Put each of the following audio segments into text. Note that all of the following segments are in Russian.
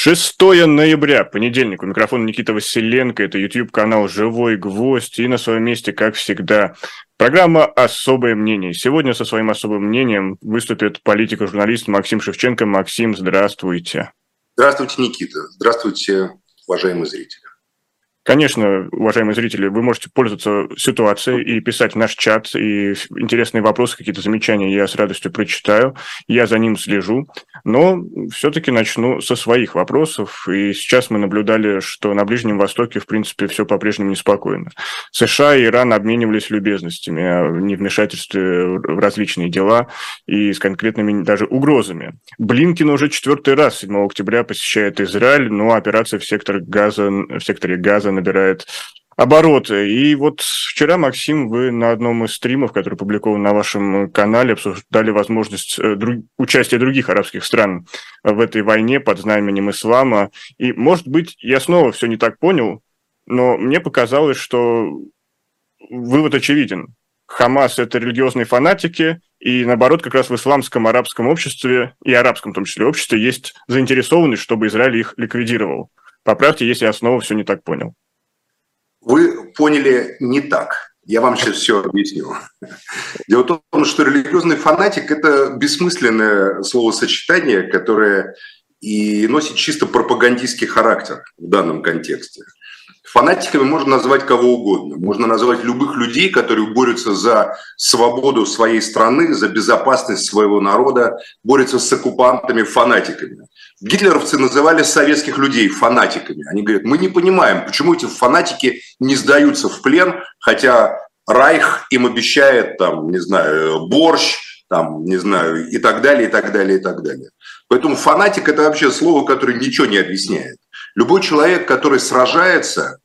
6 ноября, понедельник. У микрофона Никита Василенко. Это YouTube-канал «Живой гвоздь». И на своем месте, как всегда, программа «Особое мнение». Сегодня со своим особым мнением выступит политик-журналист Максим Шевченко. Максим, здравствуйте. Здравствуйте, Никита. Здравствуйте, уважаемые зрители. Конечно, уважаемые зрители, вы можете пользоваться ситуацией и писать в наш чат, и интересные вопросы, какие-то замечания я с радостью прочитаю, я за ним слежу, но все-таки начну со своих вопросов, и сейчас мы наблюдали, что на Ближнем Востоке, в принципе, все по-прежнему неспокойно. США и Иран обменивались любезностями о невмешательстве в различные дела и с конкретными даже угрозами. Блинкин уже четвертый раз 7 октября посещает Израиль, но операция в, сектор газа, в секторе газа набирает обороты. И вот вчера, Максим, вы на одном из стримов, который опубликован на вашем канале, обсуждали возможность э, друг... участия других арабских стран в этой войне под знаменем ислама. И, может быть, я снова все не так понял, но мне показалось, что вывод очевиден. Хамас – это религиозные фанатики, и наоборот, как раз в исламском арабском обществе, и арабском в том числе обществе, есть заинтересованность, чтобы Израиль их ликвидировал. Поправьте, если я снова все не так понял. Вы поняли не так. Я вам сейчас все объясню. Дело в том, что религиозный фанатик – это бессмысленное словосочетание, которое и носит чисто пропагандистский характер в данном контексте. Фанатиками можно назвать кого угодно. Можно назвать любых людей, которые борются за свободу своей страны, за безопасность своего народа, борются с оккупантами фанатиками. Гитлеровцы называли советских людей фанатиками. Они говорят, мы не понимаем, почему эти фанатики не сдаются в плен, хотя Райх им обещает, там, не знаю, борщ, там, не знаю, и так далее, и так далее, и так далее. Поэтому фанатик – это вообще слово, которое ничего не объясняет. Любой человек, который сражается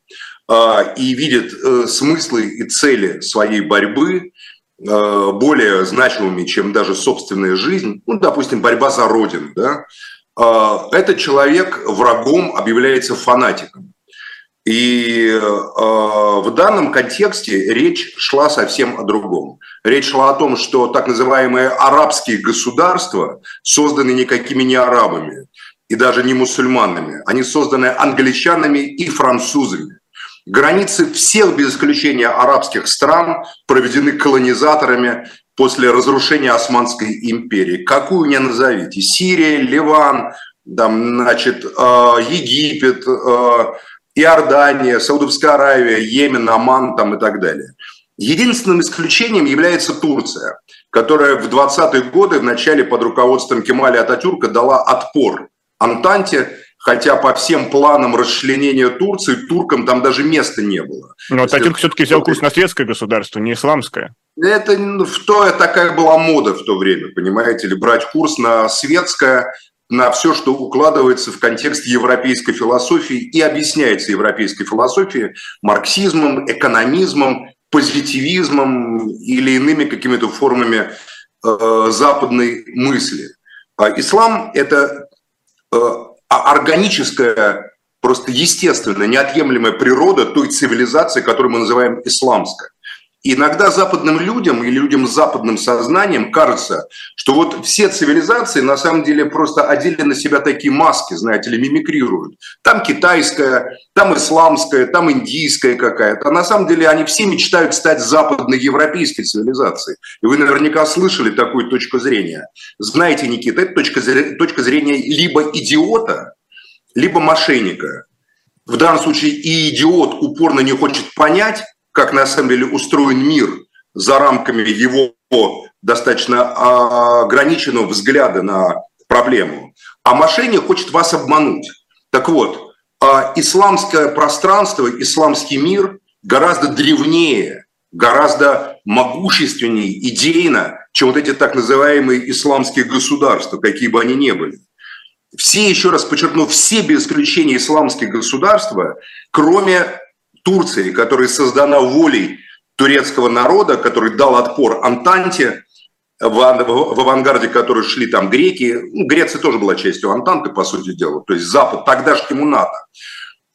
э, и видит э, смыслы и цели своей борьбы, э, более значимыми, чем даже собственная жизнь, ну, допустим, борьба за Родину, да, а, этот человек врагом объявляется фанатиком. И э, в данном контексте речь шла совсем о другом. Речь шла о том, что так называемые арабские государства созданы никакими не арабами и даже не мусульманами. Они созданы англичанами и французами. Границы всех без исключения арабских стран проведены колонизаторами после разрушения Османской империи. Какую не назовите. Сирия, Ливан, там, значит, э, Египет, э, Иордания, Саудовская Аравия, Йемен, Оман там, и так далее. Единственным исключением является Турция, которая в 20-е годы в начале под руководством Кемаля Ататюрка дала отпор Антанте, хотя по всем планам расчленения Турции туркам там даже места не было. Но Ататюрк все-таки взял курс на светское государство, не исламское. Это ну, в то такая была мода в то время, понимаете ли, брать курс на светское, на все, что укладывается в контекст европейской философии и объясняется европейской философией марксизмом, экономизмом, позитивизмом или иными какими-то формами э, западной мысли. А ислам – это э, органическая, просто естественная, неотъемлемая природа той цивилизации, которую мы называем исламской иногда западным людям или людям с западным сознанием кажется, что вот все цивилизации на самом деле просто одели на себя такие маски, знаете ли, мимикрируют. Там китайская, там исламская, там индийская какая-то. А на самом деле они все мечтают стать западноевропейской цивилизацией. И вы наверняка слышали такую точку зрения. Знаете, Никита, это точка точка зрения либо идиота, либо мошенника. В данном случае и идиот упорно не хочет понять, как на самом деле устроен мир за рамками его достаточно ограниченного взгляда на проблему. А мошенник хочет вас обмануть. Так вот, а исламское пространство, исламский мир гораздо древнее, гораздо могущественнее идейно, чем вот эти так называемые исламские государства, какие бы они ни были. Все, еще раз подчеркну, все без исключения исламские государства, кроме Турции, которая создана волей турецкого народа, который дал отпор Антанте, в, авангарде которой шли там греки. Ну, Греция тоже была частью Антанты, по сути дела, то есть Запад, тогдашнему НАТО.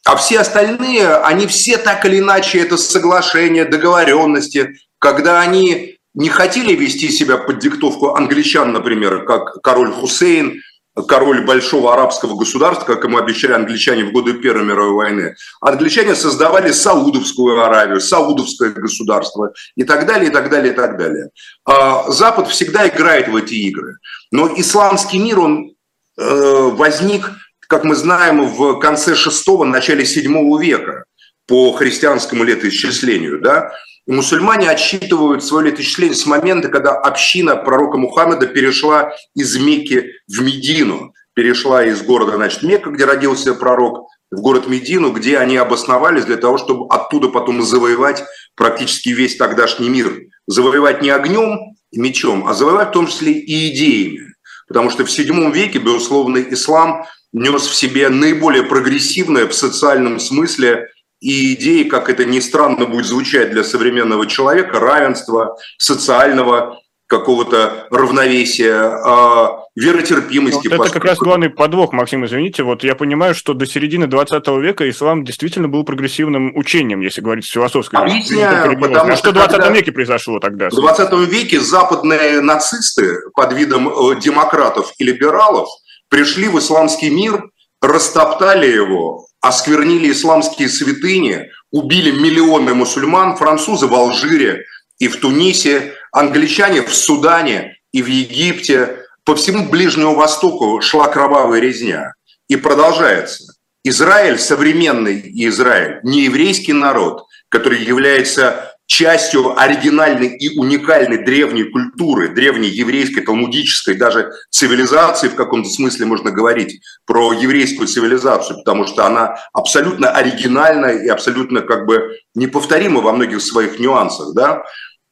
А все остальные, они все так или иначе, это соглашения, договоренности, когда они не хотели вести себя под диктовку англичан, например, как король Хусейн, король большого арабского государства, как ему обещали англичане в годы Первой мировой войны. Англичане создавали Саудовскую Аравию, Саудовское государство и так далее, и так далее, и так далее. А Запад всегда играет в эти игры. Но исламский мир, он э, возник, как мы знаем, в конце шестого, начале седьмого века по христианскому летоисчислению, да, и мусульмане отсчитывают свое летоисчисление с момента, когда община пророка Мухаммеда перешла из Мекки в Медину, перешла из города, значит, Мекка, где родился пророк, в город Медину, где они обосновались для того, чтобы оттуда потом завоевать практически весь тогдашний мир. Завоевать не огнем и мечом, а завоевать в том числе и идеями. Потому что в VII веке, безусловно, ислам нес в себе наиболее прогрессивное в социальном смысле и идеи, как это ни странно будет звучать для современного человека, равенства, социального какого-то равновесия, а, веротерпимости. Вот это как раз главный подвох, Максим, извините. Вот я понимаю, что до середины 20 века ислам действительно был прогрессивным учением, если говорить с философской Объясняю, потому а что в 20 веке произошло тогда? В 20 веке западные нацисты под видом э, демократов и либералов пришли в исламский мир, растоптали его, осквернили исламские святыни, убили миллионы мусульман, французы в Алжире и в Тунисе, англичане в Судане и в Египте. По всему Ближнему Востоку шла кровавая резня. И продолжается. Израиль, современный Израиль, не еврейский народ, который является частью оригинальной и уникальной древней культуры, древней еврейской, талмудической, даже цивилизации в каком-то смысле можно говорить про еврейскую цивилизацию, потому что она абсолютно оригинальная и абсолютно как бы неповторима во многих своих нюансах, да,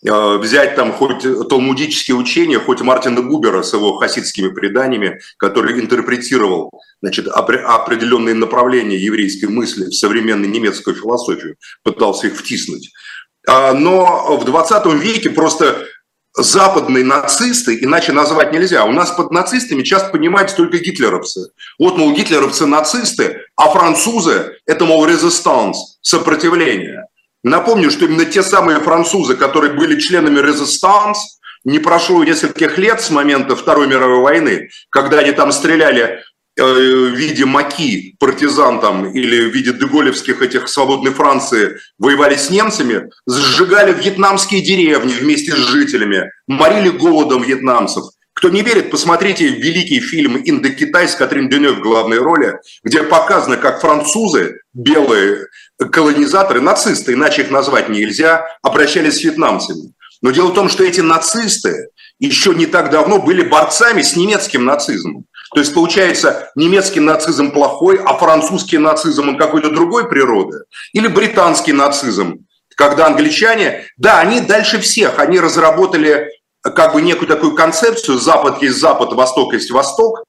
э, взять там хоть талмудические учения, хоть Мартина Губера с его хасидскими преданиями, который интерпретировал значит, определенные направления еврейской мысли в современную немецкую философию, пытался их втиснуть. А, но в 20 веке просто западные нацисты, иначе назвать нельзя. У нас под нацистами часто понимаются только гитлеровцы. Вот, мол, гитлеровцы нацисты, а французы – это, мол, резистанс, сопротивление. Напомню, что именно те самые французы, которые были членами резистанс, не прошло нескольких лет с момента Второй мировой войны, когда они там стреляли в виде маки партизан там или в виде деголевских этих свободной Франции воевали с немцами, сжигали вьетнамские деревни вместе с жителями, морили голодом вьетнамцев. Кто не верит, посмотрите великий фильм «Индокитай» с Катрин Денев в главной роли, где показано, как французы, белые колонизаторы, нацисты, иначе их назвать нельзя, обращались с вьетнамцами. Но дело в том, что эти нацисты еще не так давно были борцами с немецким нацизмом. То есть, получается, немецкий нацизм плохой, а французский нацизм он какой-то другой природы. Или британский нацизм, когда англичане, да, они дальше всех, они разработали как бы некую такую концепцию «Запад есть Запад, Восток есть Восток»,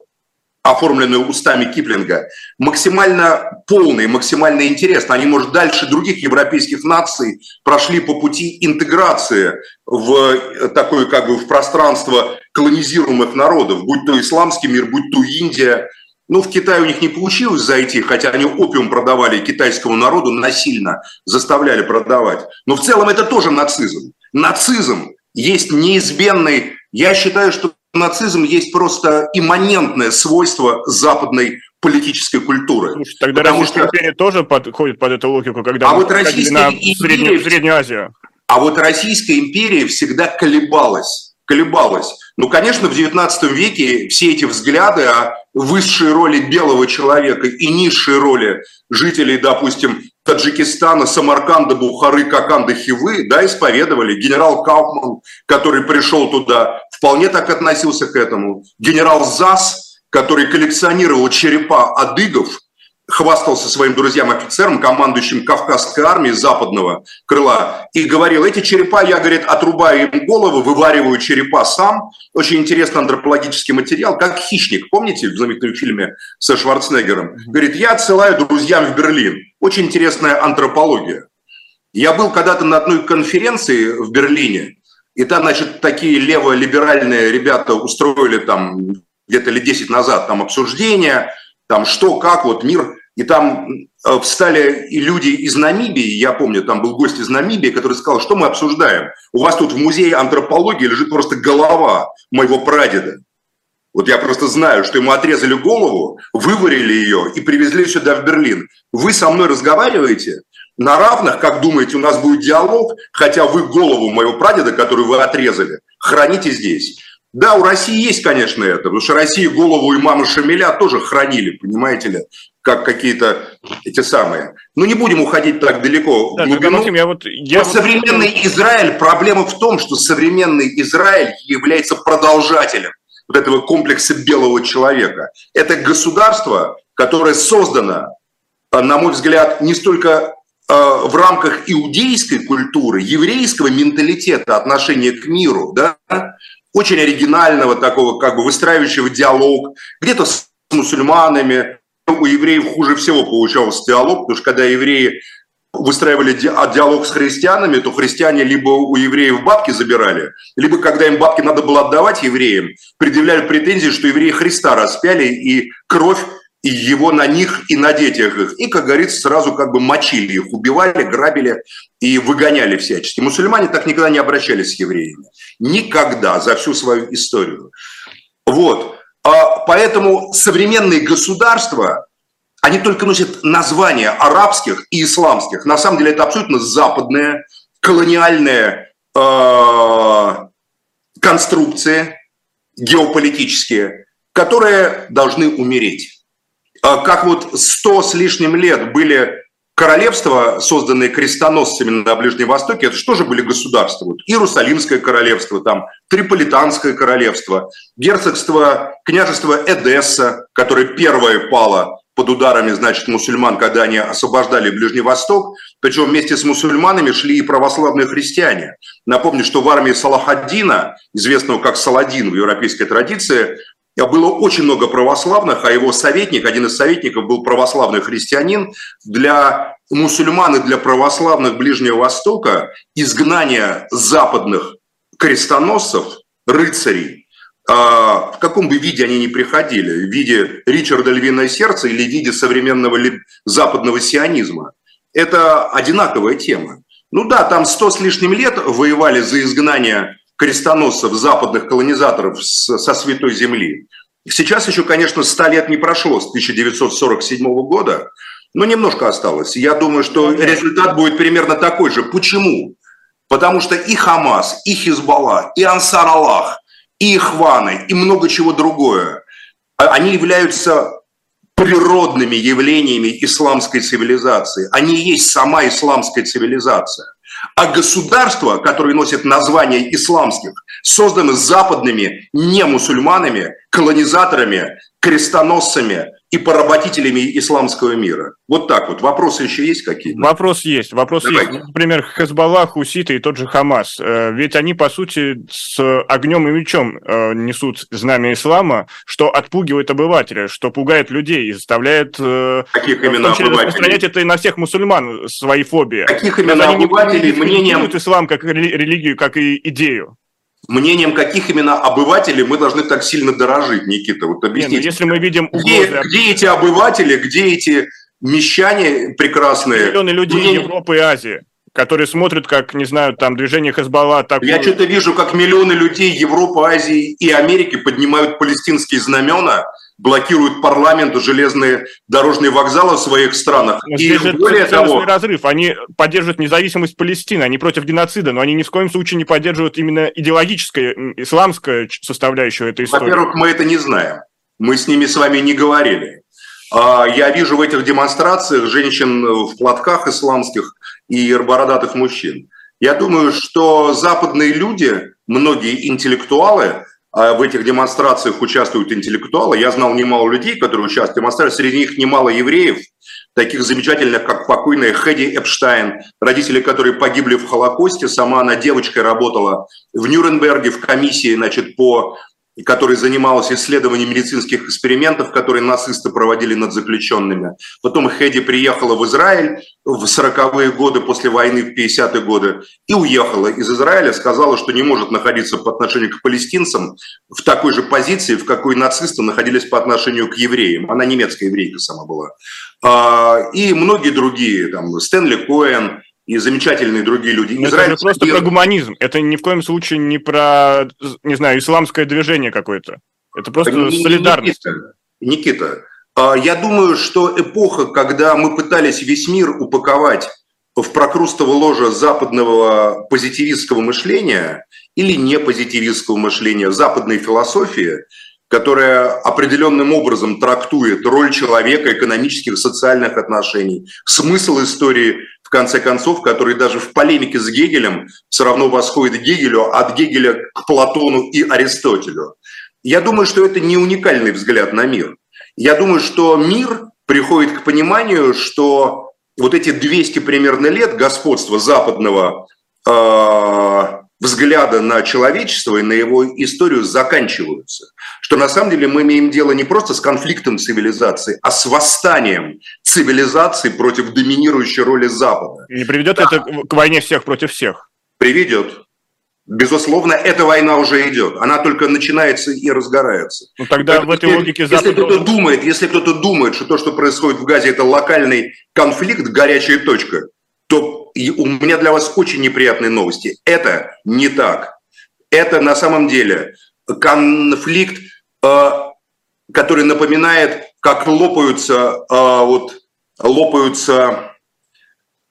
оформленную устами Киплинга, максимально полный, максимально интересно. Они, может, дальше других европейских наций прошли по пути интеграции в такое как бы в пространство колонизируемых народов, будь то исламский мир, будь то Индия. Ну, в Китае у них не получилось зайти, хотя они опиум продавали китайскому народу насильно, заставляли продавать. Но в целом это тоже нацизм. Нацизм есть неизменный, я считаю, что нацизм есть просто имманентное свойство западной политической культуры. Слушай, тогда Потому Российская что... империя тоже подходит под эту логику, когда а вот Российская на империя... Среднюю, Среднюю Азию. А вот Российская империя всегда колебалась. Колебалась. Ну, конечно, в XIX веке все эти взгляды о высшей роли белого человека и низшей роли жителей, допустим, Таджикистана, Самарканда, Бухары, Каканды, Хивы, да, исповедовали. Генерал Кауфман, который пришел туда, вполне так относился к этому. Генерал ЗАС, который коллекционировал черепа адыгов, хвастался своим друзьям-офицерам, командующим Кавказской армией западного крыла, и говорил, эти черепа, я, говорит, отрубаю им головы, вывариваю черепа сам. Очень интересный антропологический материал, как «Хищник». Помните в знаменитом фильме со Шварценеггером? Говорит, я отсылаю друзьям в Берлин. Очень интересная антропология. Я был когда-то на одной конференции в Берлине, и там, значит, такие леволиберальные ребята устроили там где-то лет 10 назад там обсуждения, там что, как, вот мир. И там э, встали и люди из Намибии, я помню, там был гость из Намибии, который сказал, что мы обсуждаем. У вас тут в музее антропологии лежит просто голова моего прадеда. Вот я просто знаю, что ему отрезали голову, выварили ее и привезли сюда в Берлин. Вы со мной разговариваете на равных, как думаете, у нас будет диалог, хотя вы голову моего прадеда, которую вы отрезали, храните здесь. Да, у России есть, конечно, это, потому что Россия голову и мамы Шамиля тоже хранили, понимаете ли, как какие-то эти самые. Но не будем уходить так далеко да, глубину. Максим, я вот, я вот... современный Израиль, проблема в том, что современный Израиль является продолжателем вот этого комплекса белого человека. Это государство, которое создано, на мой взгляд, не столько э, в рамках иудейской культуры, еврейского менталитета отношения к миру, да, очень оригинального такого, как бы выстраивающего диалог, где-то с мусульманами. У евреев хуже всего получался диалог, потому что когда евреи выстраивали а, диалог с христианами, то христиане либо у евреев бабки забирали, либо когда им бабки надо было отдавать евреям, предъявляли претензии, что евреи Христа распяли и кровь и его на них и на детях их. И, как говорится, сразу как бы мочили их, убивали, грабили и выгоняли всячески. Мусульмане так никогда не обращались с евреями. Никогда за всю свою историю. Вот. А поэтому современные государства, они только носят названия арабских и исламских. На самом деле это абсолютно западная, колониальная э, конструкции геополитические, которые должны умереть. А как вот сто с лишним лет были королевства, созданные крестоносцами на Ближнем Востоке, это что же были государства? Вот Иерусалимское королевство, там, Триполитанское королевство, герцогство, княжество Эдесса, которое первое пало под ударами, значит, мусульман, когда они освобождали Ближний Восток. Причем вместе с мусульманами шли и православные христиане. Напомню, что в армии Салахаддина, известного как Саладин в европейской традиции, было очень много православных, а его советник, один из советников был православный христианин. Для мусульман и для православных Ближнего Востока изгнание западных крестоносцев, рыцарей, а, в каком бы виде они ни приходили, в виде Ричарда Львиное Сердце или в виде современного западного сионизма, это одинаковая тема. Ну да, там сто с лишним лет воевали за изгнание крестоносцев, западных колонизаторов со Святой Земли. Сейчас еще, конечно, 100 лет не прошло с 1947 года, но немножко осталось. Я думаю, что результат будет примерно такой же. Почему? Потому что и Хамас, и Хизбалла, и Ансар Аллах, и Ихваны, и много чего другое, а, они являются природными явлениями исламской цивилизации. Они есть сама исламская цивилизация. А государства, которые носят названия исламских, созданы западными не мусульманами, колонизаторами, крестоносцами, и поработителями исламского мира. Вот так вот. Вопросы еще есть какие-то? Вопрос есть. Вопрос Давайте. есть. Например, Хезбаллах, Хуситы и тот же Хамас. Э, ведь они, по сути, с огнем и мечом э, несут знамя ислама, что отпугивает обывателя, что пугает людей и заставляет э, Каких именно распространять это и на всех мусульман, свои фобии. Каких именно обывателей мнением... ислам как религию, как и идею мнением каких именно обывателей мы должны так сильно дорожить, Никита? Вот объясните. Нет, ну, если мы видим угрозы... Где, где эти обыватели, где эти мещане прекрасные? Миллионы людей Мнение... Европы и Азии которые смотрят, как, не знаю, там движение Хезбалла так. Я что-то вижу, как миллионы людей Европы, Азии и Америки поднимают палестинские знамена, блокируют парламент, железные дорожные вокзалы в своих странах. Но и более того... разрыв. Они поддерживают независимость Палестины, они против геноцида, но они ни в коем случае не поддерживают именно идеологическое, исламское составляющую этой истории. Во-первых, мы это не знаем. Мы с ними с вами не говорили. А, я вижу в этих демонстрациях женщин в платках исламских, и бородатых мужчин. Я думаю, что западные люди, многие интеллектуалы, в этих демонстрациях участвуют интеллектуалы. Я знал немало людей, которые участвуют в демонстрациях. Среди них немало евреев, таких замечательных, как покойная Хэдди Эпштайн, родители которые погибли в Холокосте. Сама она девочкой работала в Нюрнберге в комиссии значит, по и которая занималась исследованием медицинских экспериментов, которые нацисты проводили над заключенными. Потом Хэдди приехала в Израиль в 40-е годы после войны, в 50-е годы, и уехала из Израиля, сказала, что не может находиться по отношению к палестинцам в такой же позиции, в какой нацисты находились по отношению к евреям. Она немецкая еврейка сама была. А, и многие другие, там, Стэнли Коэн, и замечательные другие люди. Но это же просто про гуманизм. Это ни в коем случае не про, не знаю, исламское движение какое-то. Это просто солидарность. Никита, Никита, а, я думаю, что эпоха, когда мы пытались весь мир упаковать в прокрустово ложе западного позитивистского мышления или не позитивистского мышления, западной философии, которая определенным образом трактует роль человека, экономических, социальных отношений, смысл истории, в конце концов, который даже в полемике с Гегелем все равно восходит к Гегелю, от Гегеля к Платону и Аристотелю. Я думаю, что это не уникальный взгляд на мир. Я думаю, что мир приходит к пониманию, что вот эти 200 примерно лет господства западного э, взгляда на человечество и на его историю заканчиваются. Что на самом деле мы имеем дело не просто с конфликтом цивилизации, а с восстанием цивилизации против доминирующей роли Запада. Не приведет да. это к войне всех против всех? Приведет. Безусловно, эта война уже идет. Она только начинается и разгорается. Ну тогда Поэтому, в этой если, логике Запад... Если кто-то думает, если кто-то думает, что то, что происходит в Газе, это локальный конфликт, горячая точка, то у меня для вас очень неприятные новости. Это не так. Это на самом деле конфликт, э, который напоминает, как лопаются, э, вот, лопаются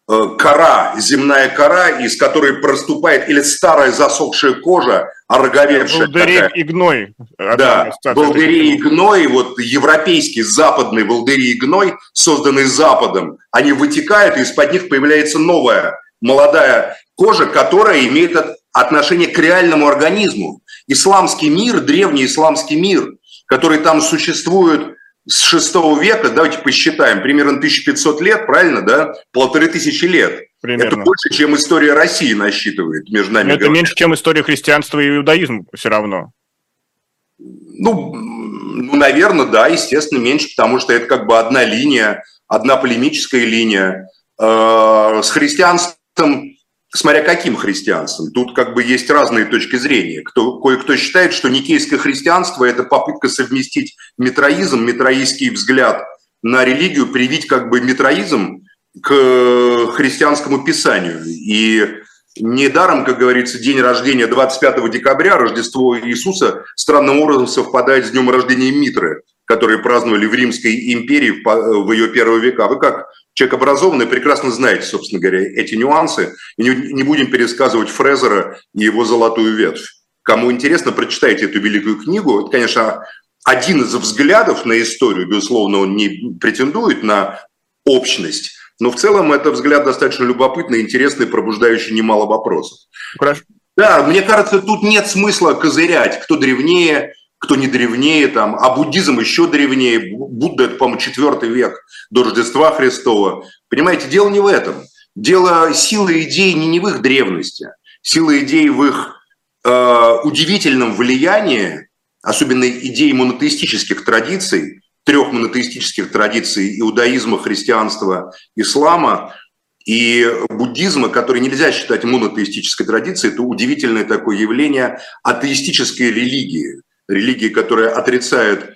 Э, кора, земная кора, из которой проступает или старая засохшая кожа, ороговевшая. Волдырей такая. и гной. Да, волдырей и гной, вот европейский, западный волдырей и гной, созданный Западом, они вытекают, и из-под них появляется новая, молодая кожа, которая имеет отношение к реальному организму. Исламский мир, древний исламский мир, который там существует с 6 века, давайте посчитаем, примерно 1500 лет, правильно, да? Полторы тысячи лет. Примерно. Это больше, чем история России насчитывает, между нами. Это говоря. меньше, чем история христианства и иудаизма все равно. Ну, ну, наверное, да, естественно, меньше, потому что это как бы одна линия, одна полемическая линия. Э, с христианством смотря каким христианством. Тут как бы есть разные точки зрения. Кто, кое-кто считает, что никейское христианство – это попытка совместить метроизм, метроистский взгляд на религию, привить как бы метроизм к христианскому писанию. И недаром, как говорится, день рождения 25 декабря, Рождество Иисуса, странным образом совпадает с днем рождения Митры, которые праздновали в Римской империи в ее первые века. Вы как человек образованный, прекрасно знаете, собственно говоря, эти нюансы. И не, не будем пересказывать Фрезера и его «Золотую ветвь». Кому интересно, прочитайте эту великую книгу. Это, конечно, один из взглядов на историю. Безусловно, он не претендует на общность, но в целом это взгляд достаточно любопытный, интересный, пробуждающий немало вопросов. Хорошо. Да, мне кажется, тут нет смысла козырять, кто древнее, кто не древнее, там, а буддизм еще древнее, Будда, это, по-моему, четвертый век до Рождества Христова. Понимаете, дело не в этом. Дело силы идей не, не в их древности, сила идей в их э, удивительном влиянии, особенно идей монотеистических традиций, трех монотеистических традиций иудаизма, христианства, ислама и буддизма, который нельзя считать монотеистической традицией, это удивительное такое явление атеистической религии религии, которая отрицает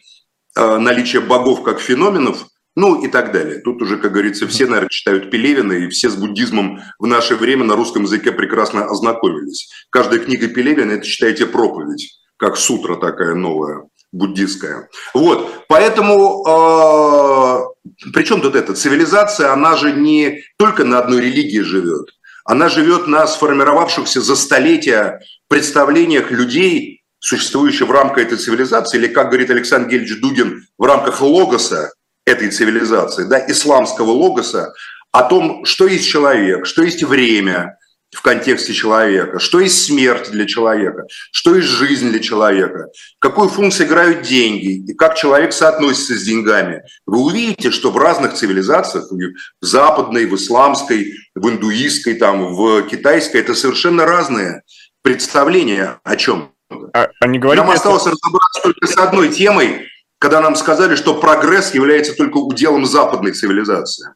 э, наличие богов как феноменов, ну и так далее. Тут уже, как говорится, все, наверное, читают Пелевина, и все с буддизмом в наше время на русском языке прекрасно ознакомились. Каждая книга Пелевина – это, считайте, проповедь, как сутра такая новая, буддистская. Вот, поэтому, э, при чем тут это? Цивилизация, она же не только на одной религии живет, она живет на сформировавшихся за столетия представлениях людей, существующее в рамках этой цивилизации, или, как говорит Александр Гельевич Дугин, в рамках логоса этой цивилизации, да, исламского логоса, о том, что есть человек, что есть время в контексте человека, что есть смерть для человека, что есть жизнь для человека, какую функцию играют деньги и как человек соотносится с деньгами. Вы увидите, что в разных цивилизациях, в западной, в исламской, в индуистской, там, в китайской, это совершенно разные представления о чем а, а не говорите Нам осталось это... разобраться только с одной темой, когда нам сказали, что прогресс является только уделом западной цивилизации.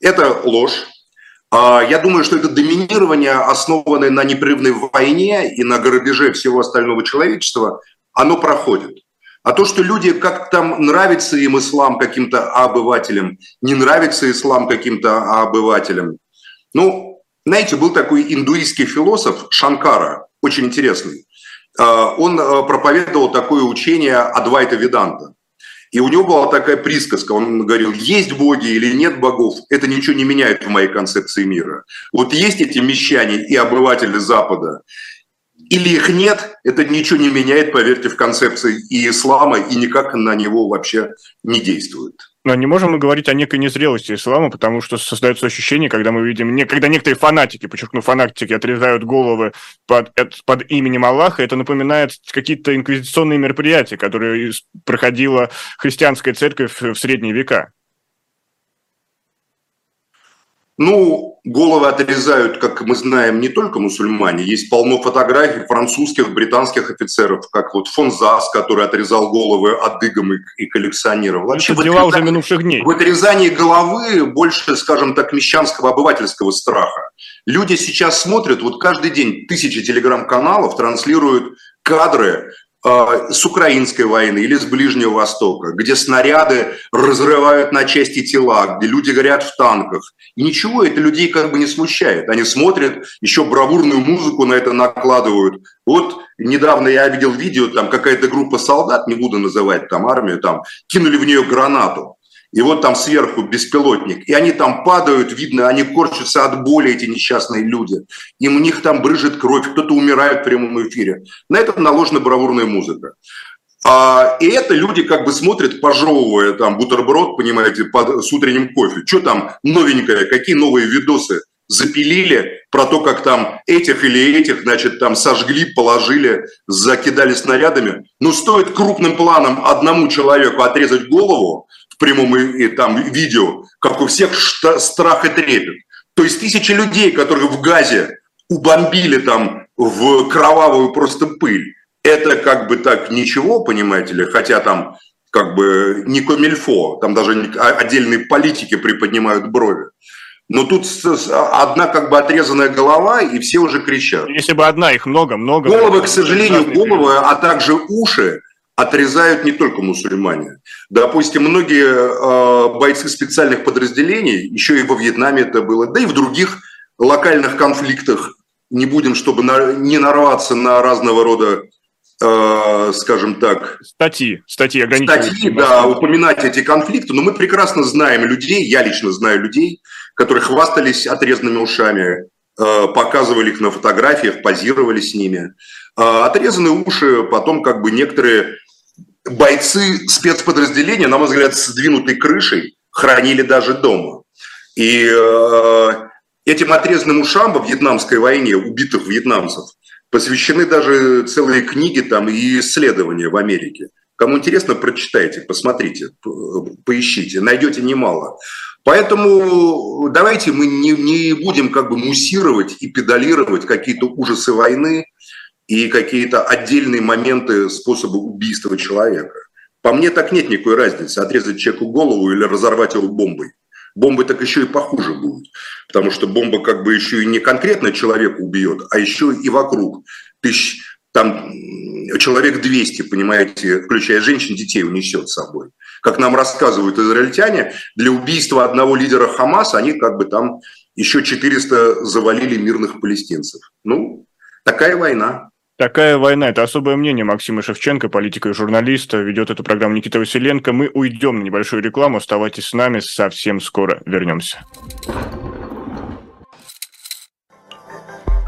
Это ложь. А, я думаю, что это доминирование, основанное на непрерывной войне и на грабеже всего остального человечества, оно проходит. А то, что люди, как там нравится им ислам каким-то обывателям, не нравится ислам каким-то обывателям. Ну, знаете, был такой индуистский философ Шанкара, очень интересный. Он проповедовал такое учение Адвайта Веданта. И у него была такая присказка, он говорил, есть боги или нет богов, это ничего не меняет в моей концепции мира. Вот есть эти мещане и обыватели Запада, или их нет, это ничего не меняет, поверьте, в концепции и ислама, и никак на него вообще не действует. Но не можем мы говорить о некой незрелости ислама, потому что создается ощущение, когда мы видим, когда некоторые фанатики, подчеркну, фанатики отрезают головы под, под именем Аллаха, это напоминает какие-то инквизиционные мероприятия, которые проходила христианская церковь в средние века. Ну, головы отрезают, как мы знаем, не только мусульмане. Есть полно фотографий французских, британских офицеров, как вот фон Зас, который отрезал головы адыгам и, и коллекционерам. Вообще, Это дела уже минувших дней. В отрезании головы больше, скажем так, мещанского обывательского страха. Люди сейчас смотрят, вот каждый день тысячи телеграм-каналов транслируют кадры с украинской войны или с Ближнего Востока, где снаряды разрывают на части тела, где люди горят в танках. И ничего это людей как бы не смущает. Они смотрят, еще бравурную музыку на это накладывают. Вот недавно я видел видео, там какая-то группа солдат, не буду называть там армию, там кинули в нее гранату и вот там сверху беспилотник, и они там падают, видно, они корчатся от боли, эти несчастные люди. Им у них там брыжет кровь, кто-то умирает в прямом эфире. На этом наложена бравурная музыка. А, и это люди как бы смотрят, пожевывая там бутерброд, понимаете, под, с утренним кофе. Что там новенькое, какие новые видосы запилили про то, как там этих или этих, значит, там сожгли, положили, закидали снарядами. Но стоит крупным планом одному человеку отрезать голову, прямом и, и там видео, как у всех страх и трепет. То есть тысячи людей, которые в Газе убомбили там в кровавую просто пыль, это как бы так ничего, понимаете ли, хотя там как бы не комильфо, там даже а, отдельные политики приподнимают брови. Но тут одна как бы отрезанная голова, и все уже кричат. Если бы одна, их много, много. Головы, к сожалению, головы, а также уши отрезают не только мусульмане. Допустим, многие э, бойцы специальных подразделений, еще и во Вьетнаме это было, да и в других локальных конфликтах, не будем, чтобы на, не нарваться на разного рода, э, скажем так... Статьи, статьи Статьи, да, упоминать эти конфликты, но мы прекрасно знаем людей, я лично знаю людей, которые хвастались отрезанными ушами, э, показывали их на фотографиях, позировали с ними. Э, отрезанные уши потом как бы некоторые бойцы спецподразделения, на мой взгляд, с двинутой крышей хранили даже дома. И э, этим отрезанным ушам во вьетнамской войне, убитых вьетнамцев, посвящены даже целые книги там и исследования в Америке. Кому интересно, прочитайте, посмотрите, поищите, найдете немало. Поэтому давайте мы не, не будем как бы муссировать и педалировать какие-то ужасы войны, и какие-то отдельные моменты способа убийства человека. По мне так нет никакой разницы, отрезать человеку голову или разорвать его бомбой. Бомбы так еще и похуже будет, потому что бомба как бы еще и не конкретно человека убьет, а еще и вокруг. Тысяч, там человек 200, понимаете, включая женщин, детей унесет с собой. Как нам рассказывают израильтяне, для убийства одного лидера Хамаса они как бы там еще 400 завалили мирных палестинцев. Ну, такая война. Такая война – это особое мнение Максима Шевченко, политика и журналиста. Ведет эту программу Никита Василенко. Мы уйдем на небольшую рекламу. Оставайтесь с нами, совсем скоро вернемся.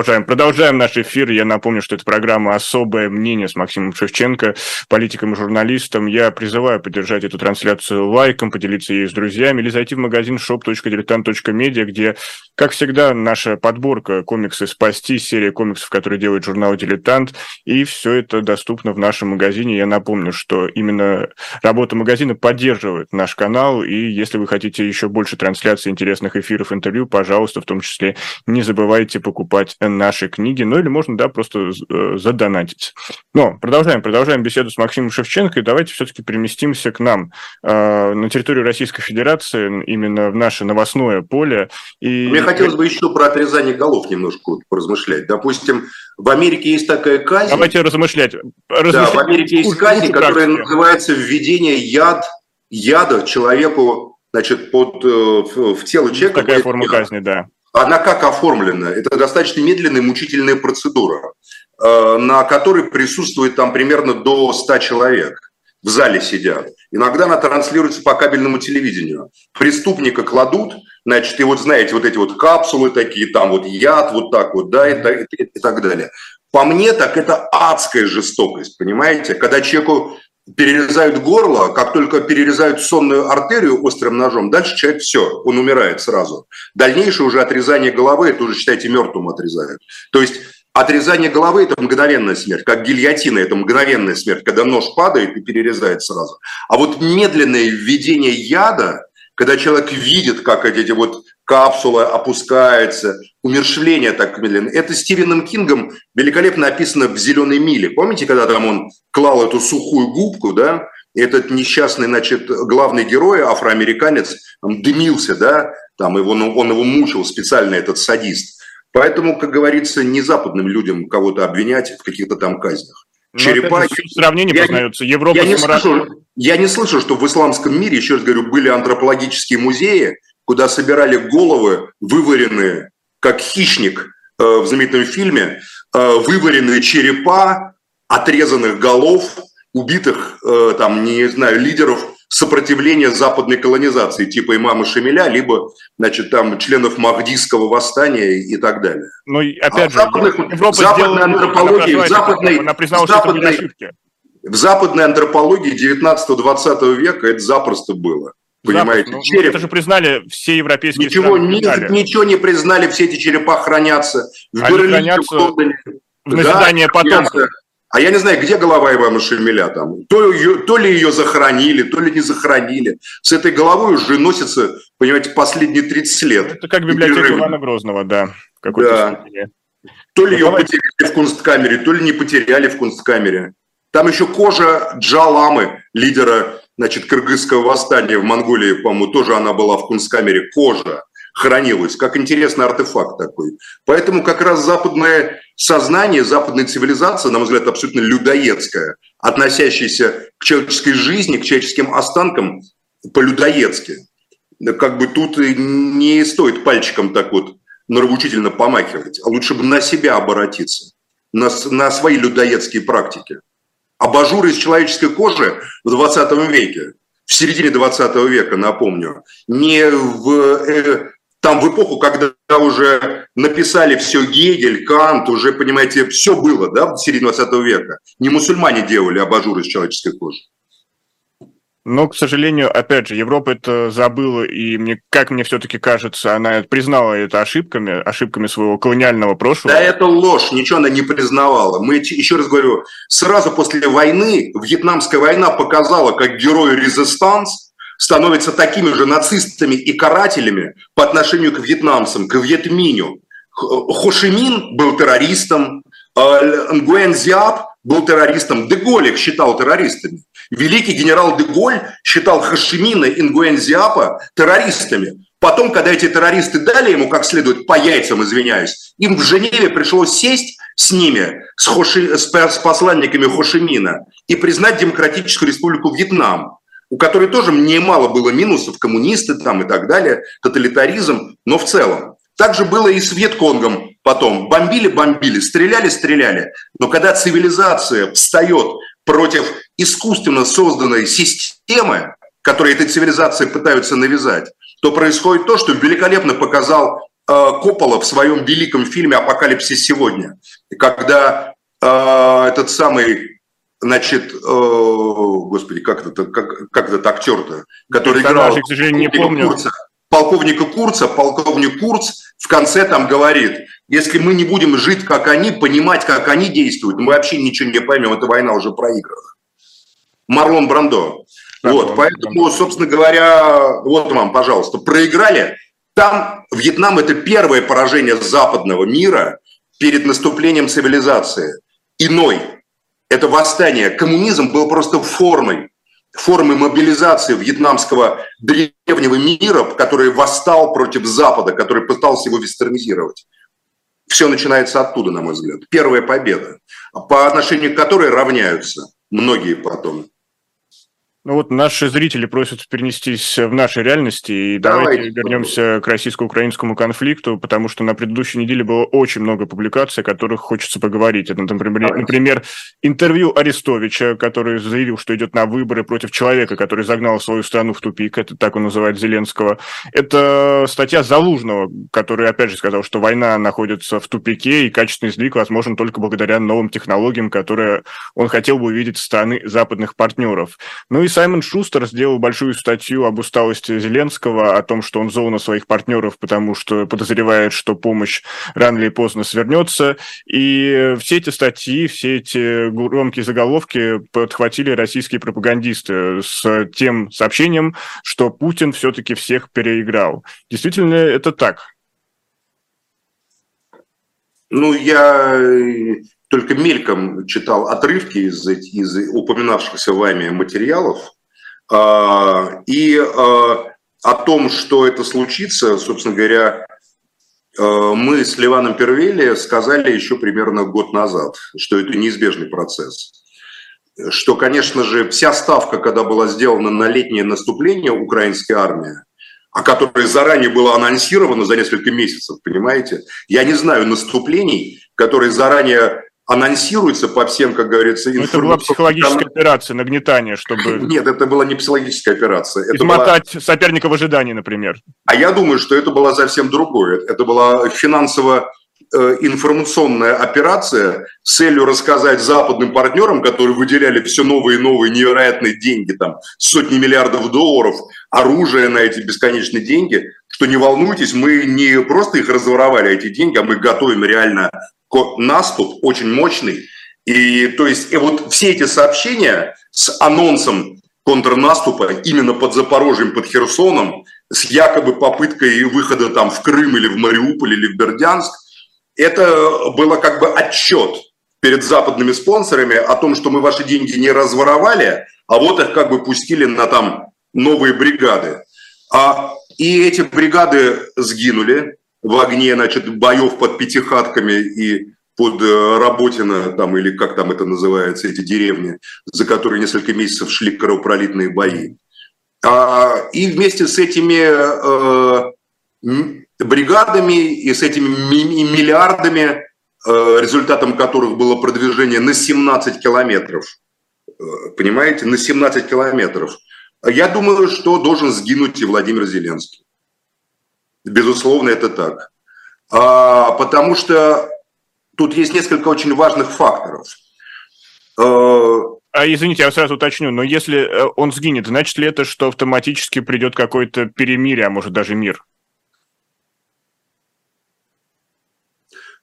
Продолжаем. Продолжаем наш эфир. Я напомню, что это программа «Особое мнение» с Максимом Шевченко, политиком и журналистом. Я призываю поддержать эту трансляцию лайком, поделиться ей с друзьями или зайти в магазин shop.diletant.media, где, как всегда, наша подборка комиксы «Спасти», серия комиксов, которые делает журнал «Дилетант», и все это доступно в нашем магазине. Я напомню, что именно работа магазина поддерживает наш канал, и если вы хотите еще больше трансляций интересных эфиров, интервью, пожалуйста, в том числе не забывайте покупать наши книги, ну или можно, да, просто э, задонатить. Но продолжаем, продолжаем беседу с Максимом Шевченко, и давайте все-таки переместимся к нам э, на территорию Российской Федерации, именно в наше новостное поле. И... Мне хотелось бы еще про отрезание голов немножко поразмышлять. Допустим, в Америке есть такая казнь. Давайте размышлять. размышлять. Да, в Америке есть казнь, которая называется введение яд, яда человеку значит, под, э, в, в тело человека. Такая форма казни, да. Она как оформлена? Это достаточно медленная, мучительная процедура, э, на которой присутствует там примерно до 100 человек. В зале сидят. Иногда она транслируется по кабельному телевидению. Преступника кладут, значит, и вот знаете, вот эти вот капсулы такие, там вот яд, вот так вот, да, и, и, и так далее. По мне, так это адская жестокость, понимаете? Когда человеку перерезают горло, как только перерезают сонную артерию острым ножом, дальше человек все, он умирает сразу. Дальнейшее уже отрезание головы, это уже, считайте, мертвым отрезают. То есть отрезание головы – это мгновенная смерть, как гильотина – это мгновенная смерть, когда нож падает и перерезает сразу. А вот медленное введение яда, когда человек видит, как эти вот капсула опускается, умершвление так медленно. Это Стивеном Кингом великолепно описано в «Зеленой миле». Помните, когда там он клал эту сухую губку, да, и этот несчастный, значит, главный герой, афроамериканец, там, дымился, да, там его, ну, он его мучил специально, этот садист. Поэтому, как говорится, не западным людям кого-то обвинять в каких-то там казнях. Но Черепа... Сравнение я, познается. Европа я, не слышу, я не слышу, что в исламском мире, еще раз говорю, были антропологические музеи, куда собирали головы, вываренные, как хищник э, в знаменитом фильме, э, вываренные черепа отрезанных голов, убитых, э, там, не знаю, лидеров сопротивления западной колонизации, типа имама Шамиля, либо, значит, там, членов Махдийского восстания и так далее. Ну, опять а же, западных, Европа западной антропологии, в западной, она признала, западной, что это в западной антропологии 19-20 века это запросто было. Понимаете, Запад, ну, череп. Это же признали все европейские ничего, страны. Ни, ничего не признали, все эти черепа хранятся. В Они Берлине, хранятся в Лондоне. В назидание да, потомков. А я не знаю, где голова Ивана Шемеля там. То, ее, то ли ее захоронили, то ли не захоронили. С этой головой уже носится, понимаете, последние 30 лет. Это как библиотека Ивана Грозного, да. В да. То ли ну, ее давайте. потеряли в кунсткамере, то ли не потеряли в кунсткамере. Там еще кожа Джаламы, лидера значит, кыргызского восстания в Монголии, по-моему, тоже она была в кунсткамере, кожа хранилась, как интересный артефакт такой. Поэтому как раз западное сознание, западная цивилизация, на мой взгляд, абсолютно людоедская, относящаяся к человеческой жизни, к человеческим останкам по-людоедски. Как бы тут не стоит пальчиком так вот нравоучительно помахивать, а лучше бы на себя обратиться, на, на свои людоедские практики абажур из человеческой кожи в 20 веке, в середине 20 века, напомню, не в, э, там в эпоху, когда уже написали все Гегель, Кант, уже, понимаете, все было, да, в середине 20 века. Не мусульмане делали абажур из человеческой кожи. Но, к сожалению, опять же, Европа это забыла, и мне, как мне все-таки кажется, она признала это ошибками, ошибками своего колониального прошлого. Да, это ложь, ничего она не признавала. Мы, еще раз говорю, сразу после войны, Вьетнамская война показала, как герои резистанс становятся такими же нацистами и карателями по отношению к вьетнамцам, к Вьетминю. Хошимин был террористом, а Нгуэн Зиап был террористом, Деголь их считал террористами. Великий генерал Деголь считал Хашимина и Нгуэнзиапа террористами. Потом, когда эти террористы дали ему как следует по яйцам, извиняюсь, им в Женеве пришлось сесть с ними, с, Хоши, с посланниками Хошимина, и признать Демократическую Республику Вьетнам, у которой тоже немало было минусов, коммунисты там и так далее, тоталитаризм, но в целом. Так же было и с Вьетконгом потом. Бомбили-бомбили, стреляли-стреляли. Но когда цивилизация встает против искусственно созданной системы, которую этой цивилизации пытаются навязать, то происходит то, что великолепно показал Коппола в своем великом фильме «Апокалипсис сегодня», когда этот самый значит, господи, как это, как, как этот актер-то, который играл... к сожалению, не помню. Курца, полковника Курца, полковник Курц в конце там говорит, если мы не будем жить, как они, понимать, как они действуют, мы вообще ничего не поймем, эта война уже проиграна. Марлон Брандо. Марлон вот, поэтому, Брандо. собственно говоря, вот вам, пожалуйста, проиграли. Там Вьетнам – это первое поражение западного мира перед наступлением цивилизации. Иной. Это восстание. Коммунизм был просто формой формы мобилизации вьетнамского древнего мира, который восстал против Запада, который пытался его вестернизировать. Все начинается оттуда, на мой взгляд. Первая победа, по отношению к которой равняются многие потом. Ну вот наши зрители просят перенестись в наши реальности, и давайте, давайте вернемся к российско-украинскому конфликту, потому что на предыдущей неделе было очень много публикаций, о которых хочется поговорить. Это, например, например, интервью Арестовича, который заявил, что идет на выборы против человека, который загнал свою страну в тупик, это так он называет Зеленского. Это статья Залужного, который, опять же, сказал, что война находится в тупике, и качественный сдвиг возможен только благодаря новым технологиям, которые он хотел бы увидеть со стороны западных партнеров. Ну и Саймон Шустер сделал большую статью об усталости Зеленского, о том, что он зол на своих партнеров, потому что подозревает, что помощь рано или поздно свернется. И все эти статьи, все эти громкие заголовки подхватили российские пропагандисты с тем сообщением, что Путин все-таки всех переиграл. Действительно, это так? Ну, я только мельком читал отрывки из, из упоминавшихся вами материалов. А, и а, о том, что это случится, собственно говоря, а, мы с Ливаном Первели сказали еще примерно год назад, что это неизбежный процесс. Что, конечно же, вся ставка, когда была сделана на летнее наступление украинской армии, о которой заранее было анонсировано за несколько месяцев, понимаете? Я не знаю наступлений, которые заранее анонсируется по всем, как говорится, информациям. Это была психологическая операция, нагнетание, чтобы... Нет, это была не психологическая операция. Это Измотать была... соперника в ожидании, например. А я думаю, что это было совсем другое. Это была финансово э, информационная операция с целью рассказать западным партнерам, которые выделяли все новые и новые невероятные деньги, там сотни миллиардов долларов, оружие на эти бесконечные деньги, что не волнуйтесь, мы не просто их разворовали, эти деньги, а мы готовим реально наступ очень мощный. И то есть и вот все эти сообщения с анонсом контрнаступа именно под Запорожьем, под Херсоном, с якобы попыткой выхода там в Крым или в Мариуполь или в Бердянск, это было как бы отчет перед западными спонсорами о том, что мы ваши деньги не разворовали, а вот их как бы пустили на там новые бригады. А, и эти бригады сгинули, в огне, значит, боев под пятихатками и под э, Работино, там, или как там это называется, эти деревни, за которые несколько месяцев шли кровопролитные бои. А, и вместе с этими э, бригадами и с этими миллиардами, э, результатом которых было продвижение на 17 километров, э, понимаете, на 17 километров, я думаю, что должен сгинуть и Владимир Зеленский. Безусловно, это так. А, потому что тут есть несколько очень важных факторов. А, а, извините, я сразу уточню, но если э, он сгинет, значит ли это, что автоматически придет какое-то перемирие, а может даже мир?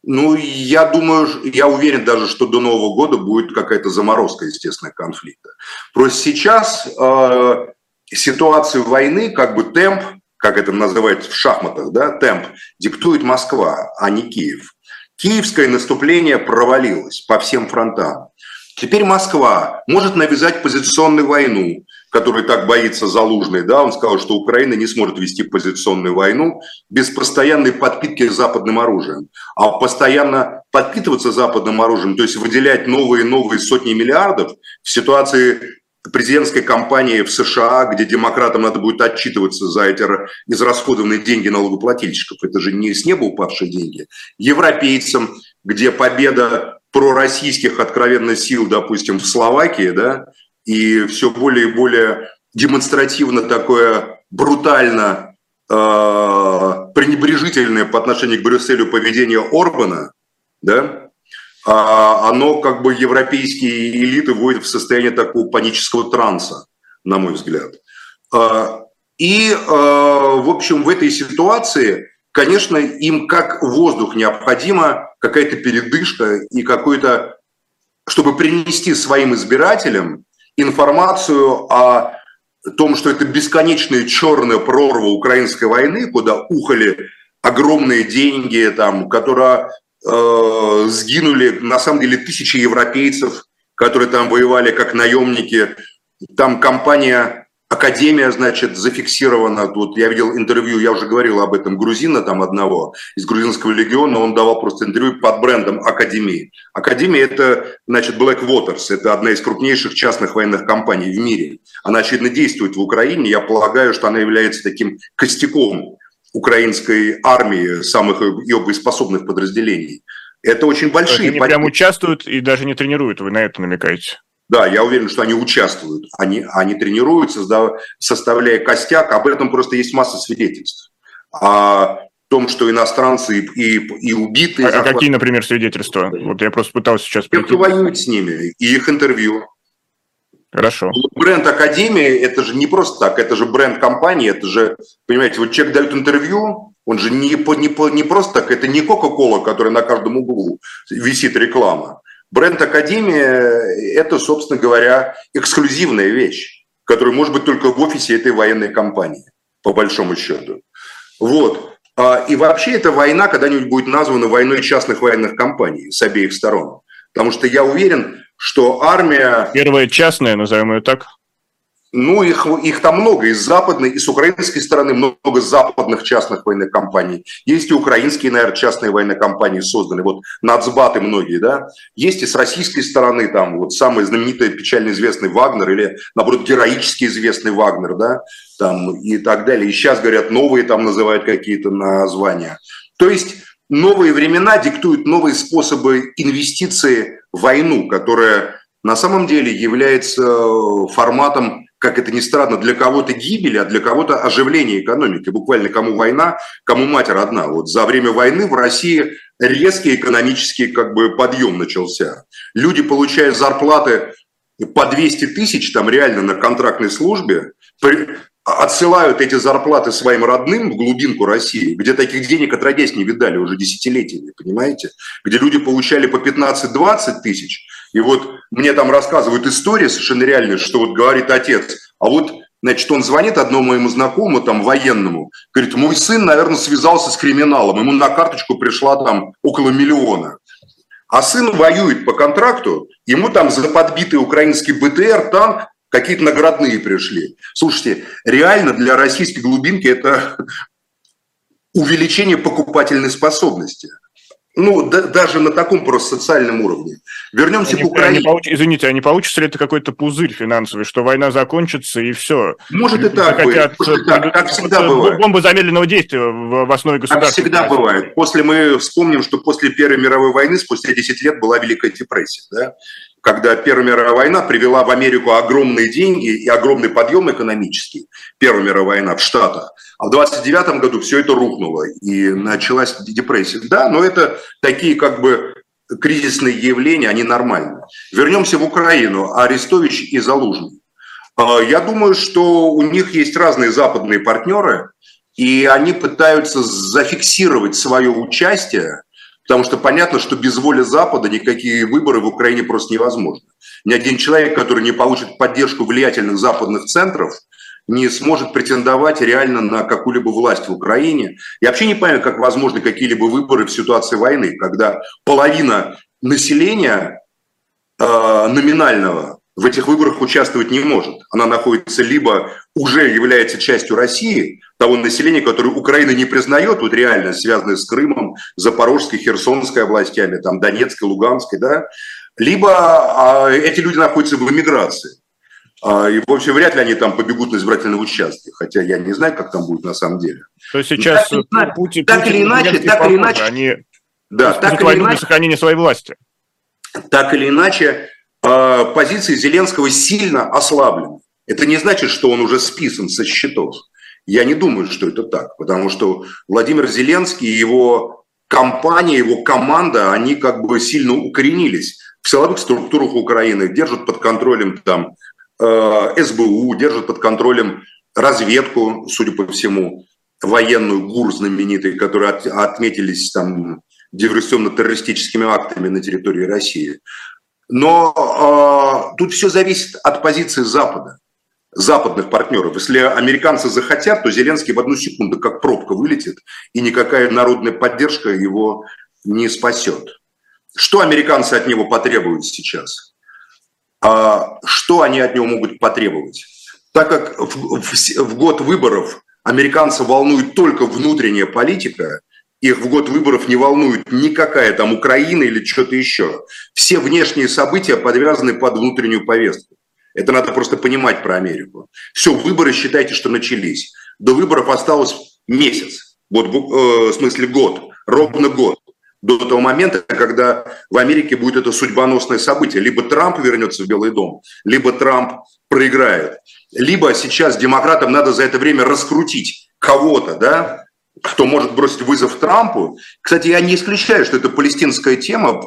Ну, я думаю, я уверен даже, что до Нового года будет какая-то заморозка, естественно, конфликта. Просто сейчас э, ситуацию войны, как бы темп как это называется в шахматах, да, темп, диктует Москва, а не Киев. Киевское наступление провалилось по всем фронтам. Теперь Москва может навязать позиционную войну, которую так боится Залужный. Да? Он сказал, что Украина не сможет вести позиционную войну без постоянной подпитки западным оружием. А постоянно подпитываться западным оружием, то есть выделять новые и новые сотни миллиардов в ситуации президентской кампании в США, где демократам надо будет отчитываться за эти израсходованные деньги налогоплательщиков. Это же не с неба упавшие деньги. Европейцам, где победа пророссийских откровенно сил, допустим, в Словакии, да, и все более и более демонстративно такое брутально пренебрежительное по отношению к Брюсселю поведение Орбана, да, а, оно как бы европейские элиты вводит в состояние такого панического транса, на мой взгляд. А, и, в общем, в этой ситуации, конечно, им как воздух необходима какая-то передышка и какой-то, чтобы принести своим избирателям информацию о том, что это бесконечная черная прорва украинской войны, куда ухали огромные деньги, там, которая э, сгинули на самом деле тысячи европейцев, которые там воевали как наемники. Там компания Академия, значит, зафиксирована. Тут я видел интервью, я уже говорил об этом, грузина там одного из грузинского легиона, он давал просто интервью под брендом Академии. Академия – это, значит, Waters, это одна из крупнейших частных военных компаний в мире. Она, очевидно, действует в Украине. Я полагаю, что она является таким костяком украинской армии, самых ее боеспособных подразделений. Это очень большие... Они прям участвуют и даже не тренируют, вы на это намекаете? Да, я уверен, что они участвуют, они, они тренируются, составляя костяк. Об этом просто есть масса свидетельств. О том, что иностранцы и, и, и убиты... А, а какие, например, свидетельства? Вот я просто пытался сейчас... Те, кто воюет с ними, и их интервью. Хорошо. Бренд Академии – это же не просто так, это же бренд компании, это же, понимаете, вот человек дает интервью, он же не, не, не просто так, это не Кока-Кола, которая на каждом углу висит реклама. Бренд Академия – это, собственно говоря, эксклюзивная вещь, которая может быть только в офисе этой военной компании, по большому счету. Вот. А, и вообще эта война когда-нибудь будет названа войной частных военных компаний с обеих сторон. Потому что я уверен, что армия... Первая частная, назовем ее так. Ну, их, их там много. И с западной, и с украинской стороны много западных частных военных компаний. Есть и украинские, наверное, частные военные компании созданы. Вот нацбаты многие, да. Есть и с российской стороны там вот самый знаменитый, печально известный Вагнер или, наоборот, героически известный Вагнер, да, там и так далее. И сейчас, говорят, новые там называют какие-то названия. То есть новые времена диктуют новые способы инвестиции в войну, которая на самом деле является форматом как это ни странно, для кого-то гибель, а для кого-то оживление экономики. Буквально кому война, кому мать родна. Вот за время войны в России резкий экономический как бы подъем начался. Люди, получая зарплаты по 200 тысяч, там реально на контрактной службе, отсылают эти зарплаты своим родным в глубинку России, где таких денег отродясь не видали уже десятилетиями, понимаете? Где люди получали по 15-20 тысяч, и вот мне там рассказывают истории совершенно реальные, что вот говорит отец, а вот Значит, он звонит одному моему знакомому, там, военному, говорит, мой сын, наверное, связался с криминалом, ему на карточку пришла там около миллиона. А сын воюет по контракту, ему там за подбитый украинский БТР, танк какие-то наградные пришли. Слушайте, реально для российской глубинки это увеличение покупательной способности. Ну, да, даже на таком просто социальном уровне. Вернемся они, к Украине. Они получ... Извините, а не получится ли это какой-то пузырь финансовый, что война закончится и все? Может и так Хотят... быть. Может, так. Как всегда бывает. Бомбы замедленного действия в основе государства. Как всегда бывает. После мы вспомним, что после Первой мировой войны, спустя 10 лет, была Великая депрессия. Да? Когда Первая мировая война привела в Америку огромные деньги и огромный подъем экономический, Первая мировая война в Штатах, а в 29 году все это рухнуло и началась депрессия. Да, но это такие как бы кризисные явления, они нормальны. Вернемся в Украину. Арестович и Залужный. А, я думаю, что у них есть разные западные партнеры, и они пытаются зафиксировать свое участие Потому что понятно, что без воли Запада никакие выборы в Украине просто невозможны. Ни один человек, который не получит поддержку влиятельных западных центров, не сможет претендовать реально на какую-либо власть в Украине. Я вообще не понимаю, как возможны какие-либо выборы в ситуации войны, когда половина населения э, номинального в этих выборах участвовать не может. Она находится либо уже является частью России, того населения, которое Украина не признает, вот реально связанное с Крымом, Запорожской, Херсонской областями, там, Донецкой, Луганской, да, либо а, эти люди находятся в эмиграции. А, и, в общем, вряд ли они там побегут на избирательные участки, хотя я не знаю, как там будет на самом деле. То есть сейчас так, Путин, так Путин, или иначе, так или иначе, они да, так или иначе, сохранение своей власти. Так или иначе, позиции Зеленского сильно ослаблены. Это не значит, что он уже списан со счетов. Я не думаю, что это так, потому что Владимир Зеленский и его компания, его команда, они как бы сильно укоренились в силовых структурах Украины, держат под контролем там э, СБУ, держат под контролем разведку, судя по всему, военную ГУР знаменитый, которые от, отметились там диверсионно-террористическими актами на территории России. Но э, тут все зависит от позиции Запада, западных партнеров. Если американцы захотят, то Зеленский в одну секунду как пробка вылетит, и никакая народная поддержка его не спасет. Что американцы от него потребуют сейчас? А что они от него могут потребовать? Так как в, в, в год выборов американцев волнует только внутренняя политика, их в год выборов не волнует никакая там Украина или что-то еще. Все внешние события подвязаны под внутреннюю повестку. Это надо просто понимать про Америку. Все, выборы считайте, что начались. До выборов осталось месяц. Вот, э, в смысле год. Ровно год. До того момента, когда в Америке будет это судьбоносное событие. Либо Трамп вернется в Белый дом, либо Трамп проиграет. Либо сейчас демократам надо за это время раскрутить кого-то, да, кто может бросить вызов Трампу. Кстати, я не исключаю, что это палестинская тема, э,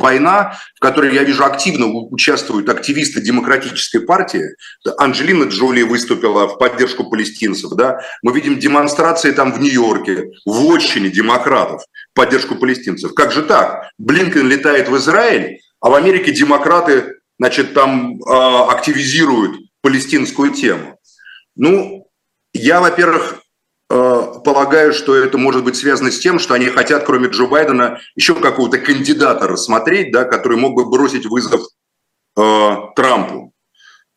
война, в которой, я вижу, активно участвуют активисты демократической партии. Анджелина Джоли выступила в поддержку палестинцев. Да? Мы видим демонстрации там в Нью-Йорке, в отчине демократов в поддержку палестинцев. Как же так? Блинкен летает в Израиль, а в Америке демократы значит, там э, активизируют палестинскую тему. Ну, я, во-первых, полагаю, что это может быть связано с тем, что они хотят, кроме Джо Байдена, еще какого-то кандидата рассмотреть, да, который мог бы бросить вызов э, Трампу.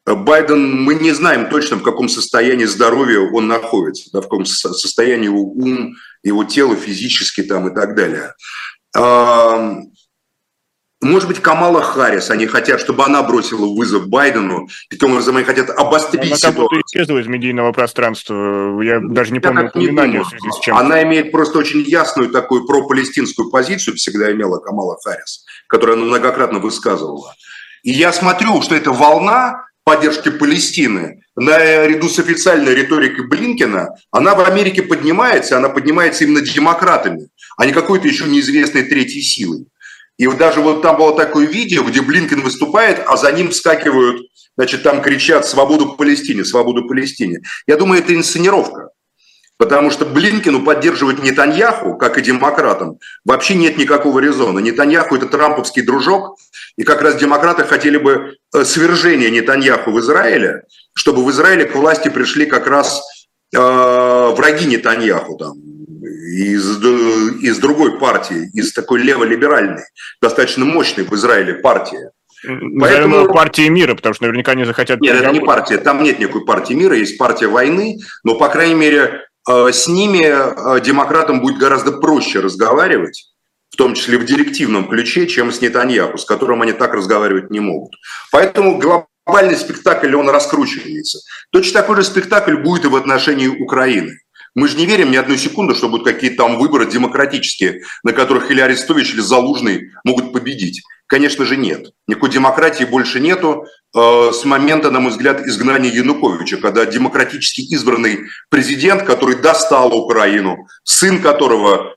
Байден, мы не знаем точно, в каком состоянии здоровья он находится, да, в каком состоянии его ум, его тело физически там и так далее. Может быть, Камала Харрис, они хотят, чтобы она бросила вызов Байдену, таким образом они хотят обострить она ситуацию. Она исчезла из медийного пространства, я даже не помню упоминания в связи с чем. Она имеет просто очень ясную такую пропалестинскую позицию, всегда имела Камала Харрис, которую она многократно высказывала. И я смотрю, что эта волна поддержки Палестины наряду с официальной риторикой Блинкина, она в Америке поднимается, она поднимается именно демократами, а не какой-то еще неизвестной третьей силой. И вот даже вот там было такое видео, где Блинкен выступает, а за ним вскакивают, значит, там кричат «Свободу Палестине! Свободу Палестине!». Я думаю, это инсценировка. Потому что Блинкину поддерживать Нетаньяху, как и демократам, вообще нет никакого резона. Нетаньяху – это трамповский дружок, и как раз демократы хотели бы э, свержения Нетаньяху в Израиле, чтобы в Израиле к власти пришли как раз э, враги Нетаньяху, там, из, из другой партии, из такой леволиберальной, достаточно мощной в Израиле партии. Поэтому партии мира, потому что наверняка не захотят... Нет, это не партия, там нет никакой партии мира, есть партия войны, но, по крайней мере, э, с ними э, демократам будет гораздо проще разговаривать, в том числе в директивном ключе, чем с Нетаньяху, с которым они так разговаривать не могут. Поэтому глобальный спектакль, он раскручивается. Точно такой же спектакль будет и в отношении Украины. Мы же не верим ни одной секунды, что будут какие-то там выборы демократические, на которых или Арестович, или Залужный могут победить. Конечно же, нет. Никакой демократии больше нету э, с момента, на мой взгляд, изгнания Януковича, когда демократически избранный президент, который достал Украину, сын которого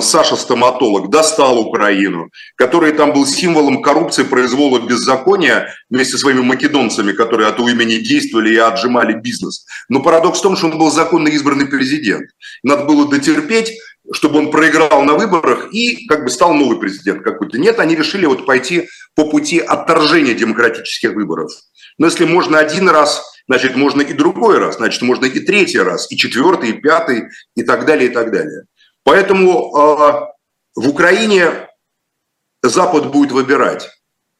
Саша Стоматолог достал Украину, который там был символом коррупции, произвола, беззакония вместе со своими македонцами, которые от имени действовали и отжимали бизнес. Но парадокс в том, что он был законно избранный президент. Надо было дотерпеть, чтобы он проиграл на выборах и как бы стал новый президент какой-то. Нет, они решили вот пойти по пути отторжения демократических выборов. Но если можно один раз, значит, можно и другой раз, значит, можно и третий раз, и четвертый, и пятый, и так далее, и так далее. Поэтому э, в Украине Запад будет выбирать.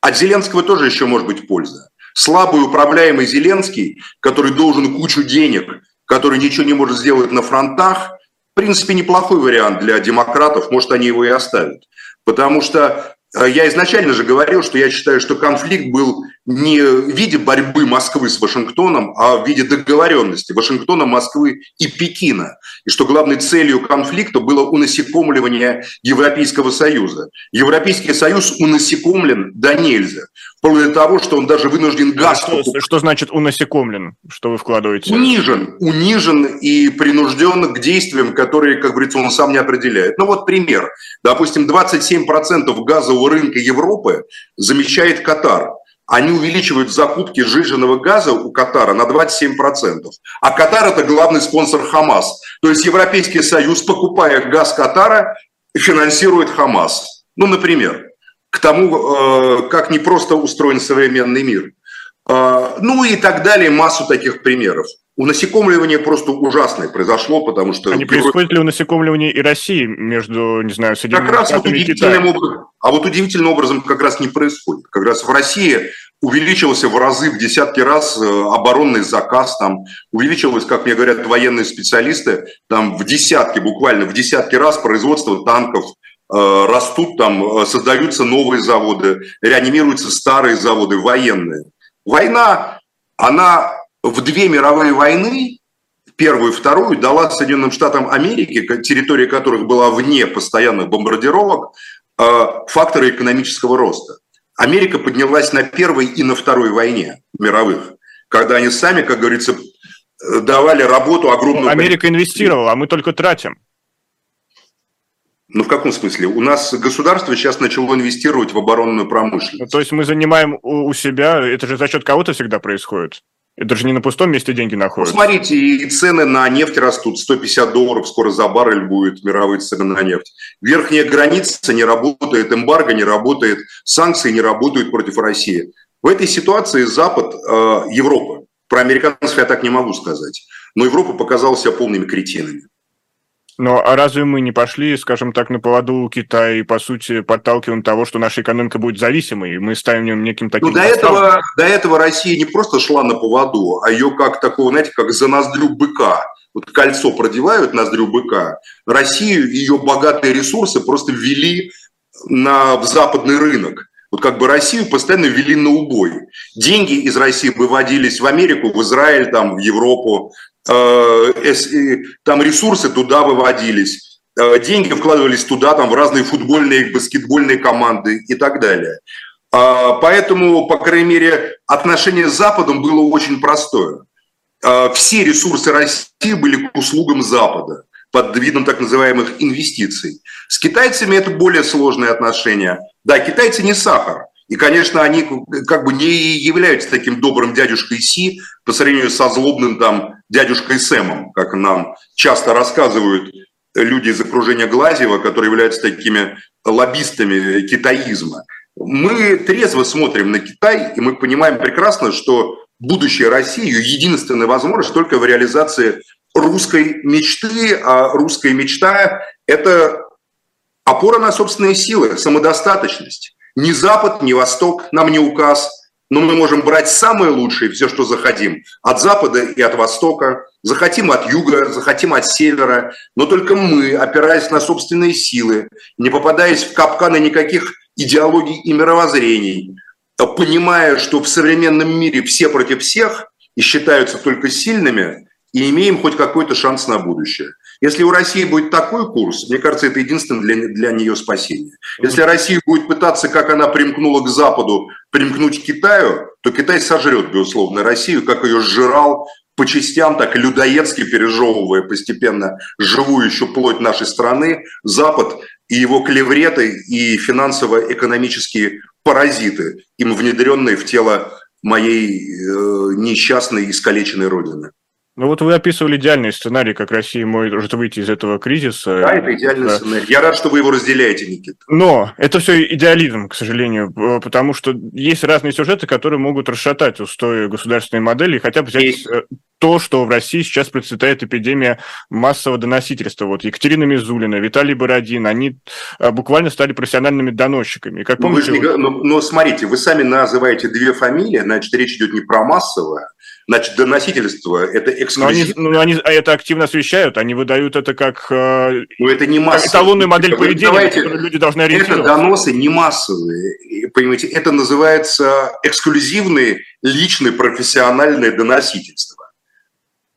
От Зеленского тоже еще может быть польза. Слабый управляемый Зеленский, который должен кучу денег, который ничего не может сделать на фронтах, в принципе, неплохой вариант для демократов, может, они его и оставят. Потому что э, я изначально же говорил, что я считаю, что конфликт был не в виде борьбы Москвы с Вашингтоном, а в виде договоренности Вашингтона, Москвы и Пекина. И что главной целью конфликта было унасекомливание Европейского Союза. Европейский Союз унасекомлен до нельзя. Вплоть до того, что он даже вынужден газ... Что, что значит унасекомлен? Что вы вкладываете? Унижен. Унижен и принужден к действиям, которые, как говорится, он сам не определяет. Ну вот пример. Допустим, 27% газового рынка Европы замещает Катар они увеличивают закупки сжиженного газа у Катара на 27%. А Катар – это главный спонсор Хамас. То есть Европейский Союз, покупая газ Катара, финансирует Хамас. Ну, например, к тому, э, как не просто устроен современный мир. Э, ну и так далее, массу таких примеров. Унасекомливание просто ужасное произошло, потому что... А не происходит ли унасекомливание и России между, не знаю, Соединенными как раз вот удивительным образом, А вот удивительным образом как раз не происходит. Как раз в России увеличился в разы, в десятки раз э, оборонный заказ, там увеличилось, как мне говорят военные специалисты, там в десятки, буквально в десятки раз производство танков э, растут, там э, создаются новые заводы, реанимируются старые заводы, военные. Война, она в две мировые войны, первую и вторую, дала Соединенным Штатам Америки, территория которых была вне постоянных бомбардировок, факторы экономического роста. Америка поднялась на первой и на второй войне мировых, когда они сами, как говорится, давали работу огромную... Америка инвестировала, а мы только тратим. Ну, в каком смысле? У нас государство сейчас начало инвестировать в оборонную промышленность. Ну, то есть мы занимаем у себя, это же за счет кого-то всегда происходит? Это же не на пустом месте деньги находятся. Ну, смотрите, и цены на нефть растут. 150 долларов скоро за баррель будет мировые цены на нефть. Верхняя граница не работает, эмбарго не работает, санкции не работают против России. В этой ситуации Запад, э, Европа, про американцев я так не могу сказать, но Европа показала себя полными кретинами. Но а разве мы не пошли, скажем так, на поводу у Китая и, по сути, подталкиваем того, что наша экономика будет зависимой, и мы ставим в неким таким... Ну, до этого, до этого Россия не просто шла на поводу, а ее как такого, знаете, как за ноздрю быка. Вот кольцо продевают ноздрю быка. Россию, ее богатые ресурсы просто ввели на, в западный рынок. Вот как бы Россию постоянно вели на убой. Деньги из России выводились в Америку, в Израиль, там, в Европу. Э, там ресурсы туда выводились, э, деньги вкладывались туда, там в разные футбольные, баскетбольные команды и так далее. А, поэтому, по крайней мере, отношение с Западом было очень простое. А, все ресурсы России были к услугам Запада под видом так называемых инвестиций. С китайцами это более сложные отношения. Да, китайцы не сахар. И, конечно, они как бы не являются таким добрым дядюшкой Си по сравнению со злобным там дядюшкой Сэмом, как нам часто рассказывают люди из окружения Глазева, которые являются такими лоббистами китаизма. Мы трезво смотрим на Китай, и мы понимаем прекрасно, что будущее России, единственная возможность только в реализации русской мечты, а русская мечта – это опора на собственные силы, самодостаточность. Ни Запад, ни Восток нам не указ, но мы можем брать самое лучшее, все, что захотим, от Запада и от Востока, захотим от Юга, захотим от Севера, но только мы, опираясь на собственные силы, не попадаясь в капканы никаких идеологий и мировоззрений, понимая, что в современном мире все против всех и считаются только сильными, и имеем хоть какой-то шанс на будущее. Если у России будет такой курс, мне кажется, это единственное для, для нее спасение. Если Россия будет пытаться, как она примкнула к Западу, примкнуть к Китаю, то Китай сожрет, безусловно, Россию, как ее сжирал по частям, так людоедски пережевывая постепенно живую еще плоть нашей страны, Запад и его клевреты и финансово-экономические паразиты, им внедренные в тело моей э, несчастной искалеченной родины. Ну вот вы описывали идеальный сценарий, как Россия может выйти из этого кризиса. Да, это идеальный да. сценарий. Я рад, что вы его разделяете, Никита. Но это все идеализм, к сожалению, потому что есть разные сюжеты, которые могут расшатать устои государственной модели, и хотя бы взять есть. Э, то, что в России сейчас процветает эпидемия массового доносительства. Вот Екатерина Мизулина, Виталий Бородин, они э, буквально стали профессиональными доносчиками. Как помните, ну, вы же не... но, но смотрите, вы сами называете две фамилии, значит, речь идет не про массовое, Значит, доносительство – это эксклюзив. Но они, ну, они это активно освещают, они выдают это как э, ну, это не массовые. эталонную модель поведения, Давайте, люди должны ориентироваться. Это доносы не массовые, понимаете, это называется эксклюзивные, личные, профессиональные доносительства.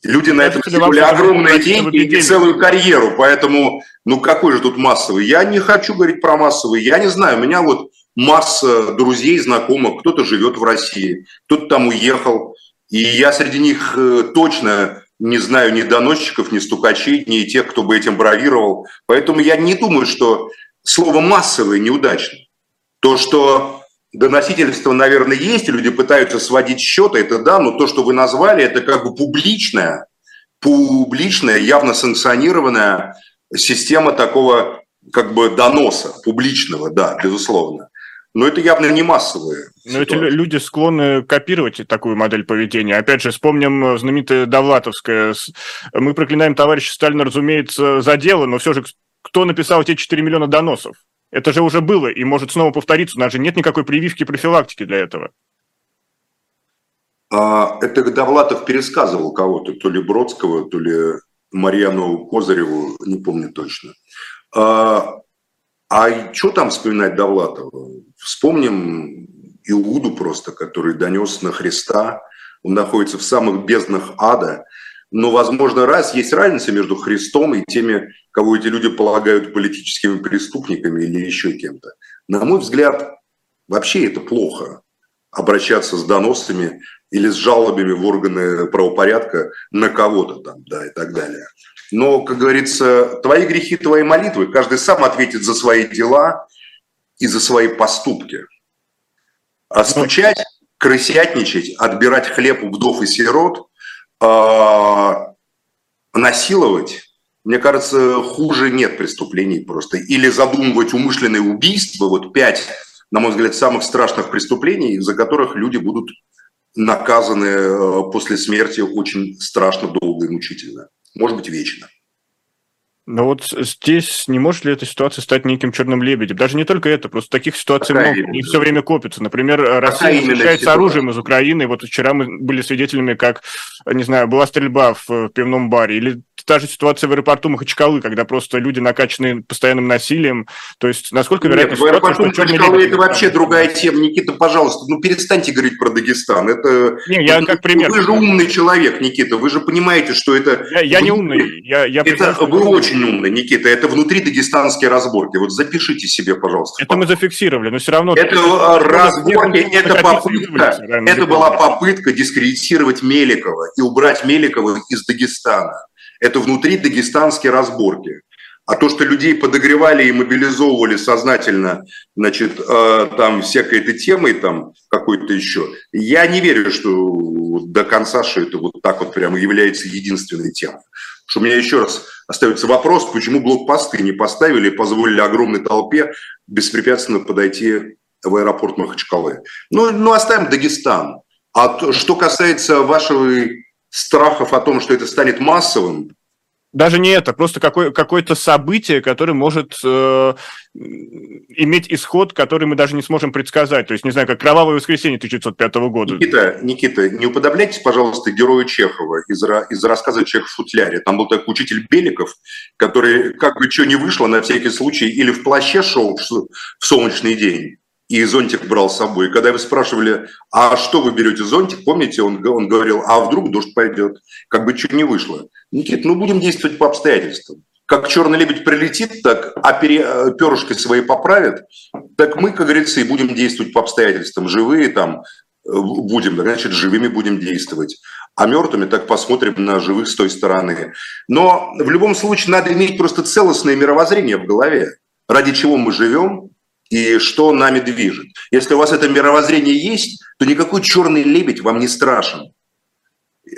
Люди на этом сделали огромные деньги и целую карьеру, поэтому, ну какой же тут массовый? Я не хочу говорить про массовый, я не знаю, у меня вот масса друзей, знакомых, кто-то живет в России, кто-то там уехал, и я среди них э, точно не знаю ни доносчиков, ни стукачей, ни тех, кто бы этим бравировал. Поэтому я не думаю, что слово «массовое» неудачно. То, что доносительство, наверное, есть, люди пытаются сводить счеты, это да, но то, что вы назвали, это как бы публичная, публичная, явно санкционированная система такого как бы доноса публичного, да, безусловно. Но это явно не массовые. Но эти люди склонны копировать такую модель поведения. Опять же, вспомним э, знаменитое Довлатовское. Мы проклинаем товарища Сталина, разумеется, за дело, но все же кто написал эти 4 миллиона доносов? Это же уже было и может снова повториться. У нас же нет никакой прививки профилактики для этого. А, это Довлатов пересказывал кого-то, то ли Бродского, то ли Марьяну Козыреву, не помню точно. А, а что там вспоминать Довлатова? Вспомним Иуду просто, который донес на Христа. Он находится в самых безднах ада. Но, возможно, раз есть разница между Христом и теми, кого эти люди полагают политическими преступниками или еще кем-то. На мой взгляд, вообще это плохо обращаться с доносами или с жалобами в органы правопорядка на кого-то там, да, и так далее. Но, как говорится, твои грехи, твои молитвы, каждый сам ответит за свои дела и за свои поступки. А стучать, крысятничать, отбирать хлеб у вдов и сирот, а, насиловать, мне кажется, хуже нет преступлений просто. Или задумывать умышленные убийства, вот пять, на мой взгляд, самых страшных преступлений, за которых люди будут наказаны э, после смерти очень страшно, долго и мучительно может быть, вечно. Но вот здесь не может ли эта ситуация стать неким черным лебедем? Даже не только это, просто таких ситуаций Какая много, они все время копятся. Например, Россия защищается оружием из Украины. Вот вчера мы были свидетелями, как, не знаю, была стрельба в пивном баре. Или та же ситуация в аэропорту Махачкалы, когда просто люди накачаны постоянным насилием. То есть, насколько вероятно Нет, ситуация, что Махачкалы это вообще другая тема. Никита, пожалуйста, ну перестаньте говорить про Дагестан. Это... Не, я как пример. Вы же умный человек, Никита. Вы же понимаете, что это... Я, я не умный. Я, я это вы очень умный, Никита. Это внутри дагестанские разборки. Вот запишите себе, пожалуйста. Это мы зафиксировали, но все равно... Это разборки, это попытка, это была попытка дискредитировать Меликова и убрать Меликова из Дагестана это внутри дагестанские разборки. А то, что людей подогревали и мобилизовывали сознательно, значит, э, там всякой этой темой, там какой-то еще, я не верю, что до конца, что это вот так вот прямо является единственной темой. Что у меня еще раз остается вопрос, почему блокпосты не поставили и позволили огромной толпе беспрепятственно подойти в аэропорт Махачкалы. Ну, ну оставим Дагестан. А то, что касается вашего страхов о том, что это станет массовым, даже не это, просто какое, какое-то событие, которое может э, иметь исход, который мы даже не сможем предсказать. То есть, не знаю, как «Кровавое воскресенье» 1905 года. Никита, Никита, не уподобляйтесь, пожалуйста, герою Чехова из, из рассказа «Чех в футляре». Там был такой учитель Беликов, который, как бы что ни вышло, на всякий случай, или в плаще шел в солнечный день, и зонтик брал с собой. И когда вы спрашивали, а что вы берете зонтик, помните, он, он говорил, а вдруг дождь пойдет, как бы что не вышло. Никит, ну будем действовать по обстоятельствам. Как черный лебедь прилетит, так а пере, перышки свои поправит, так мы, как говорится, и будем действовать по обстоятельствам. Живые там э, будем, значит, живыми будем действовать. А мертвыми так посмотрим на живых с той стороны. Но в любом случае надо иметь просто целостное мировоззрение в голове. Ради чего мы живем, и что нами движет. Если у вас это мировоззрение есть, то никакой черный лебедь вам не страшен.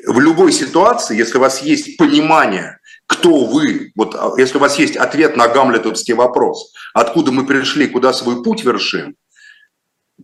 В любой ситуации, если у вас есть понимание, кто вы, вот а, если у вас есть ответ на гамлетовский вопрос, откуда мы пришли, куда свой путь вершим,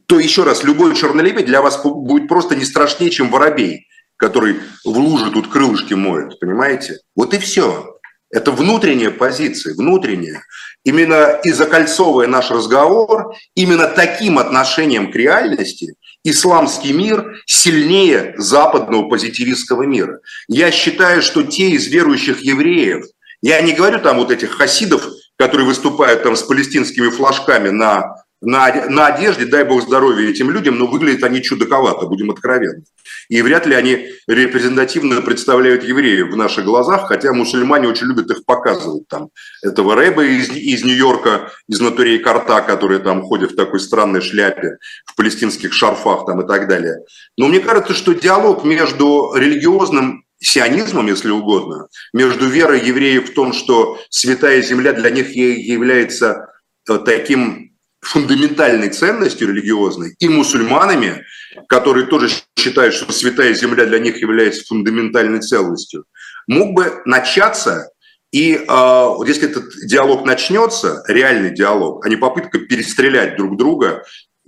то еще раз, любой черный лебедь для вас будет просто не страшнее, чем воробей, который в луже тут крылышки моет, понимаете? Вот и все. Это внутренняя позиция, внутренняя. Именно и закольцовывая наш разговор, именно таким отношением к реальности, исламский мир сильнее западного позитивистского мира. Я считаю, что те из верующих евреев, я не говорю там вот этих хасидов, которые выступают там с палестинскими флажками на на, на одежде, дай бог здоровья этим людям, но выглядят они чудаковато, будем откровенны. И вряд ли они репрезентативно представляют евреев в наших глазах, хотя мусульмане очень любят их показывать. Там, этого рэба из, из Нью-Йорка, из Натурей Карта, который там ходит в такой странной шляпе, в палестинских шарфах там, и так далее. Но мне кажется, что диалог между религиозным сионизмом, если угодно, между верой евреев в том, что святая земля для них является э, таким фундаментальной ценностью религиозной, и мусульманами, которые тоже считают, что святая земля для них является фундаментальной целостью, мог бы начаться и э, если этот диалог начнется, реальный диалог, а не попытка перестрелять друг друга,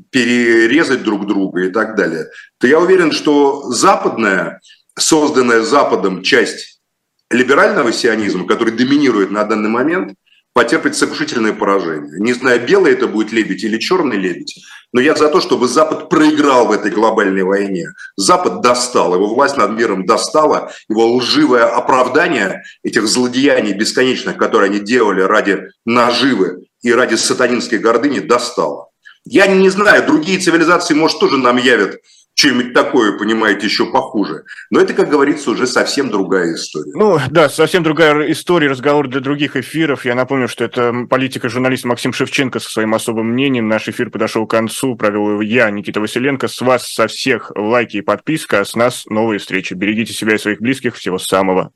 перерезать друг друга и так далее, то я уверен, что западная, созданная Западом часть либерального сионизма, который доминирует на данный момент, потерпит сокрушительное поражение. Не знаю, белый это будет лебедь или черный лебедь, но я за то, чтобы Запад проиграл в этой глобальной войне. Запад достал, его власть над миром достала, его лживое оправдание этих злодеяний бесконечных, которые они делали ради наживы и ради сатанинской гордыни, достало. Я не знаю, другие цивилизации, может, тоже нам явят что-нибудь такое, понимаете, еще похуже. Но это, как говорится, уже совсем другая история. Ну, да, совсем другая история, разговор для других эфиров. Я напомню, что это политика журналист Максим Шевченко со своим особым мнением. Наш эфир подошел к концу. Провел его я, Никита Василенко. С вас со всех лайки и подписка, а с нас новые встречи. Берегите себя и своих близких. Всего самого доброго.